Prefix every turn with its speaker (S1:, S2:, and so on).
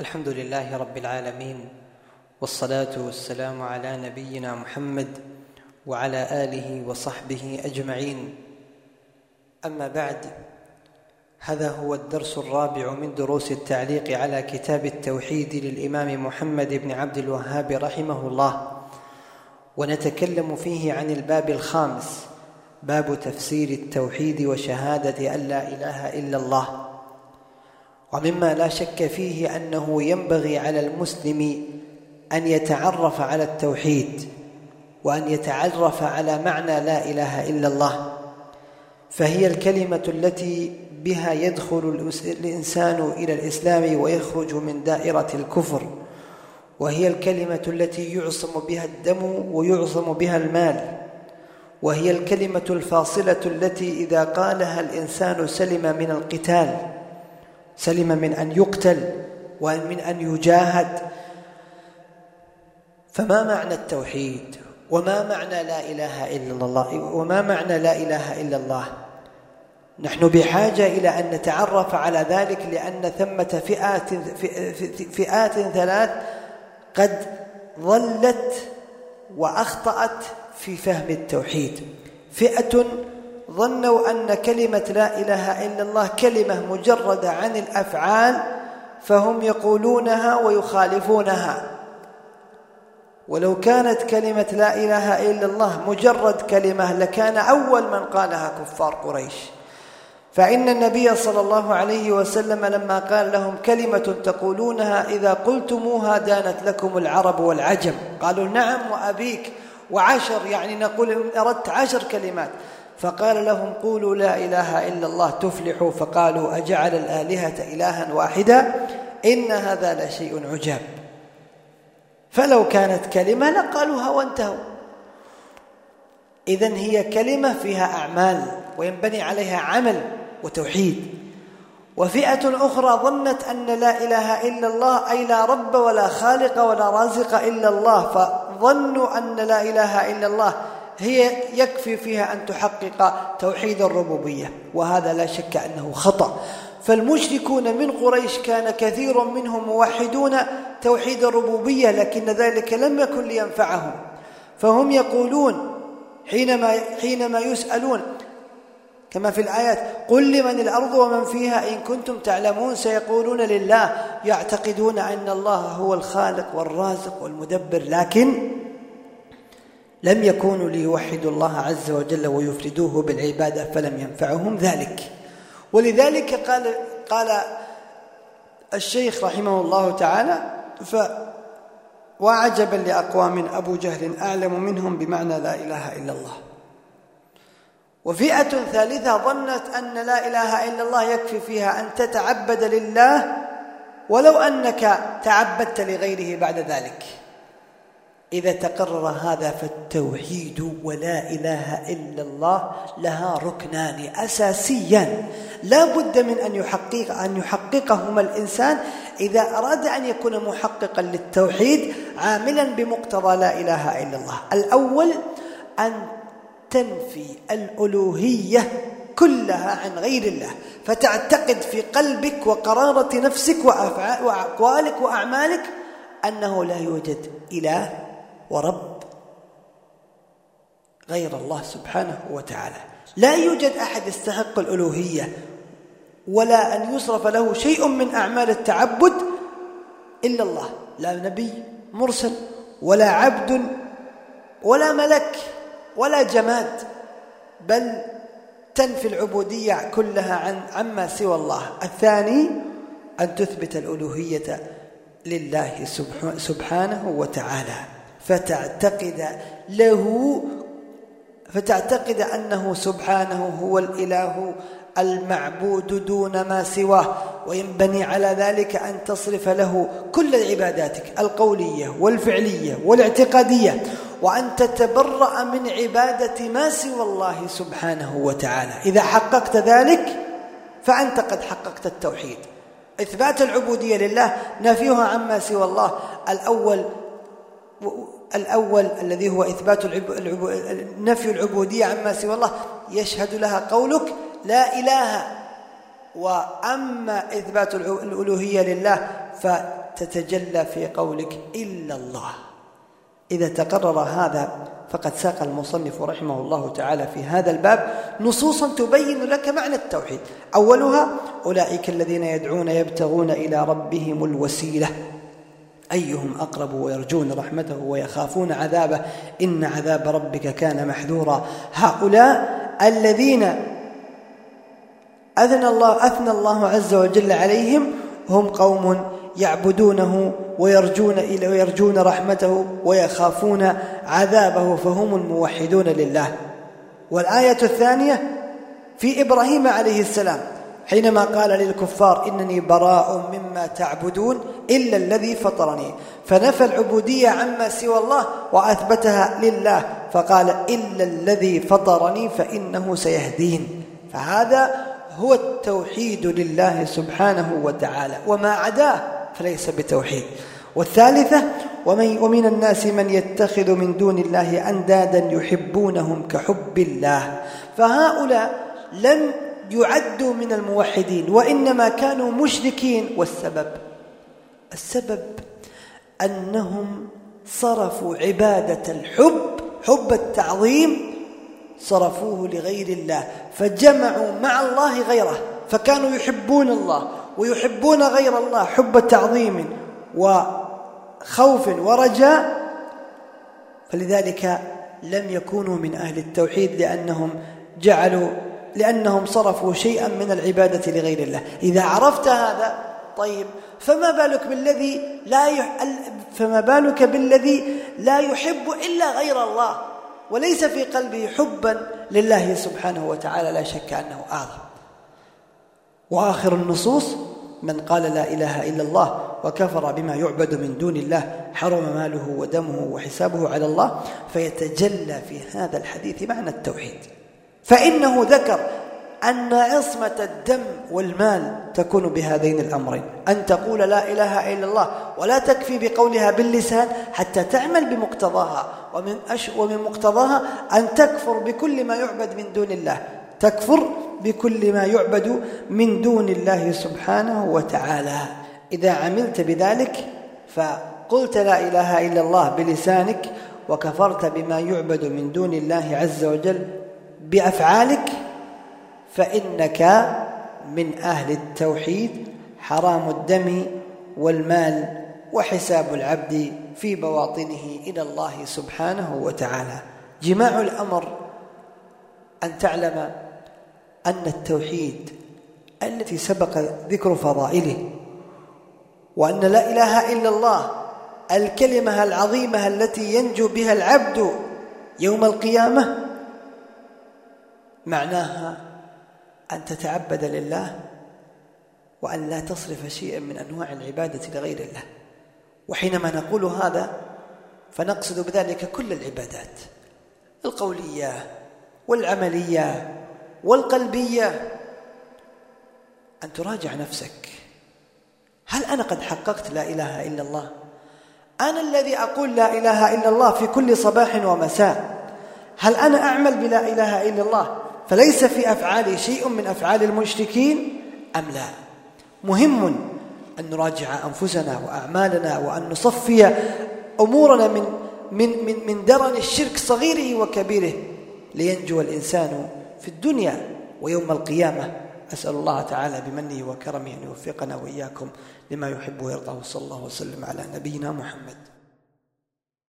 S1: الحمد لله رب العالمين والصلاة والسلام على نبينا محمد وعلى آله وصحبه أجمعين. أما بعد هذا هو الدرس الرابع من دروس التعليق على كتاب التوحيد للإمام محمد بن عبد الوهاب رحمه الله. ونتكلم فيه عن الباب الخامس باب تفسير التوحيد وشهادة أن لا إله إلا الله. ومما لا شك فيه أنه ينبغي على المسلم أن يتعرف على التوحيد وأن يتعرف على معنى لا إله إلا الله. فهي الكلمة التي بها يدخل الإنسان إلى الإسلام ويخرج من دائرة الكفر. وهي الكلمة التي يعصم بها الدم ويعصم بها المال. وهي الكلمة الفاصلة التي إذا قالها الإنسان سلم من القتال. سلم من أن يقتل ومن أن يجاهد. فما معنى التوحيد؟ وما معنى لا إله إلا الله؟ وما معنى لا إله إلا الله؟ نحن بحاجة إلى أن نتعرف على ذلك لأن ثمة فئات فئات ثلاث قد ظلت وأخطأت في فهم التوحيد. فئة ظنوا أن كلمة لا إله إلا الله كلمة مجردة عن الأفعال فهم يقولونها ويخالفونها. ولو كانت كلمة لا إله إلا الله مجرد كلمة لكان أول من قالها كفار قريش. فإن النبي صلى الله عليه وسلم لما قال لهم كلمة تقولونها إذا قلتموها دانت لكم العرب والعجم. قالوا نعم وأبيك وعشر يعني نقول أردت عشر كلمات. فقال لهم قولوا لا إله إلا الله تفلحوا فقالوا أجعل الآلهة إلها واحدا؟ إن هذا لشيء عجاب. فلو كانت كلمة لقالوها وانتهوا. اذا هي كلمة فيها أعمال وينبني عليها عمل وتوحيد. وفئة أخرى ظنت أن لا إله إلا الله أي لا رب ولا خالق ولا رازق إلا الله فظنوا أن لا إله إلا الله. هي يكفي فيها أن تحقق توحيد الربوبية وهذا لا شك أنه خطأ. فالمشركون من قريش كان كثير منهم موحدون توحيد الربوبية لكن ذلك لم يكن لينفعهم. فهم يقولون حينما حينما يسألون كما في الآيات قل لمن الأرض ومن فيها إن كنتم تعلمون سيقولون لله يعتقدون أن الله هو الخالق والرازق والمدبر. لكن لم يكونوا ليوحدوا الله عز وجل ويفردوه بالعبادة فلم ينفعهم ذلك. ولذلك قال قال الشيخ رحمه الله تعالى ف وعجبا لأقوام أبو جهل أعلم منهم بمعنى لا إله إلا الله. وفئة ثالثة ظنت أن لا إله إلا الله يكفي فيها أن تتعبد لله ولو أنك تعبدت لغيره بعد ذلك. إذا تقرر هذا فالتوحيد ولا إله إلا الله لها ركنان أساسيان لا بد من أن يحقق أن يحققهما الإنسان. إذا أراد أن يكون محققا للتوحيد عاملا بمقتضى لا إله إلا الله. الأول أن تنفي الألوهية كلها عن غير الله. فتعتقد في قلبك وقرارة نفسك وأقوالك وأعمالك أنه لا يوجد إله ورب غير الله سبحانه وتعالى. لا يوجد أحد يستحق الألوهية ولا أن يصرف له شيء من أعمال التعبد إلا الله. لا نبي مرسل ولا عبد ولا ملك ولا جماد بل تنفي العبودية كلها عن عما سوى الله. الثاني أن تثبت الألوهية لله سبحانه وتعالى. فتعتقد له فتعتقد أنه سبحانه هو الإله المعبود دون ما سواه وينبني على ذلك أن تصرف له كل عباداتك القولية والفعلية والاعتقادية وأن تتبرأ من عبادة ما سوى الله سبحانه وتعالى. إذا حققت ذلك فأنت قد حققت التوحيد. إثبات العبودية لله نفيها عما سوى الله. الأول الأول الذي هو إثبات العب... العب... نفي العبودية عما سوى الله يشهد لها قولك لا إله. وأما إثبات الألوهية لله فتتجلى في قولك إلا الله. إذا تقرر هذا فقد ساق المصنف رحمه الله تعالى في هذا الباب. نصوصا تبين لك معنى التوحيد. أولها أولئك الذين يدعون يبتغون إلى ربهم الوسيلة. أيهم أقرب ويرجون رحمته ويخافون عذابه إن عذاب ربك كان محذورا. هؤلاء الذين أثنى الله أثنى الله عز وجل عليهم هم قوم يعبدونه ويرجون إلى ويرجون رحمته ويخافون عذابه فهم الموحدون لله. والآية الثانية في إبراهيم عليه السلام. حينما قال للكفار إنني براء مما تعبدون إلا الذي فطرني فنفى العبودية عما سوى الله وأثبتها لله فقال إلا الذي فطرني فإنه سيهدين. فهذا هو التوحيد لله سبحانه وتعالى وما عداه فليس بتوحيد. والثالثة ومن, ومن الناس من يتخذ من دون الله أندادا يحبونهم كحب الله. فهؤلاء لم يعدوا من الموحدين وإنما كانوا مشركين. والسبب السبب أنهم صرفوا عبادة الحب حب التعظيم صرفوه لغير الله فجمعوا مع الله غيره فكانوا يحبون الله ويحبون غير الله حب تعظيم وخوف ورجاء. فلذلك لم يكونوا من أهل التوحيد لأنهم جعلوا لأنهم صرفوا شيئا من العبادة لغير الله. إذا عرفت هذا طيب فما بالك بالذي لا يح... فما بالك بالذي لا يحب إلا غير الله؟ وليس في قلبه حبا لله سبحانه وتعالى لا شك أنه أعظم. وآخر النصوص من قال لا إله إلا الله وكفر بما يعبد من دون الله حرم ماله ودمه وحسابه على الله فيتجلى في هذا الحديث معنى التوحيد. فإنه ذكر أن عصمة الدم والمال تكون بهذين الأمرين. أن تقول لا إله إلا الله ولا تكفي بقولها باللسان حتى تعمل بمقتضاها. ومن, أش ومن مقتضاها أن تكفر بكل ما يعبد من دون الله. تكفر بكل ما يعبد من دون الله سبحانه وتعالى. إذا عملت بذلك فقلت لا إله إلا الله بلسانك وكفرت بما يعبد من دون الله عز وجل بأفعالك فإنك من أهل التوحيد حرام الدم والمال وحساب العبد في بواطنه إلى الله سبحانه وتعالى. جماع الأمر أن تعلم أن التوحيد التي سبق ذكر فضائله وأن لا إله إلا الله الكلمة العظيمة التي ينجو بها العبد يوم القيامة معناها أن تتعبد لله وأن لا تصرف شيئا من أنواع العبادة لغير الله. وحينما نقول هذا فنقصد بذلك كل العبادات القولية والعملية والقلبية. أن تراجع نفسك. هل أنا قد حققت لا إله إلا الله؟ أنا الذي أقول لا إله إلا الله في كل صباح ومساء. هل أنا أعمل بلا إله إلا الله؟ فليس في أفعالي شيء من أفعال المشركين أم لا؟ مهم أن نراجع أنفسنا وأعمالنا وأن نصفي أمورنا من من من من درن الشرك صغيره وكبيره لينجو الإنسان في الدنيا ويوم القيامة. أسأل الله تعالى بمنه وكرمه أن يوفقنا وإياكم لما يحب ويرضى وصلى الله وسلم على نبينا محمد.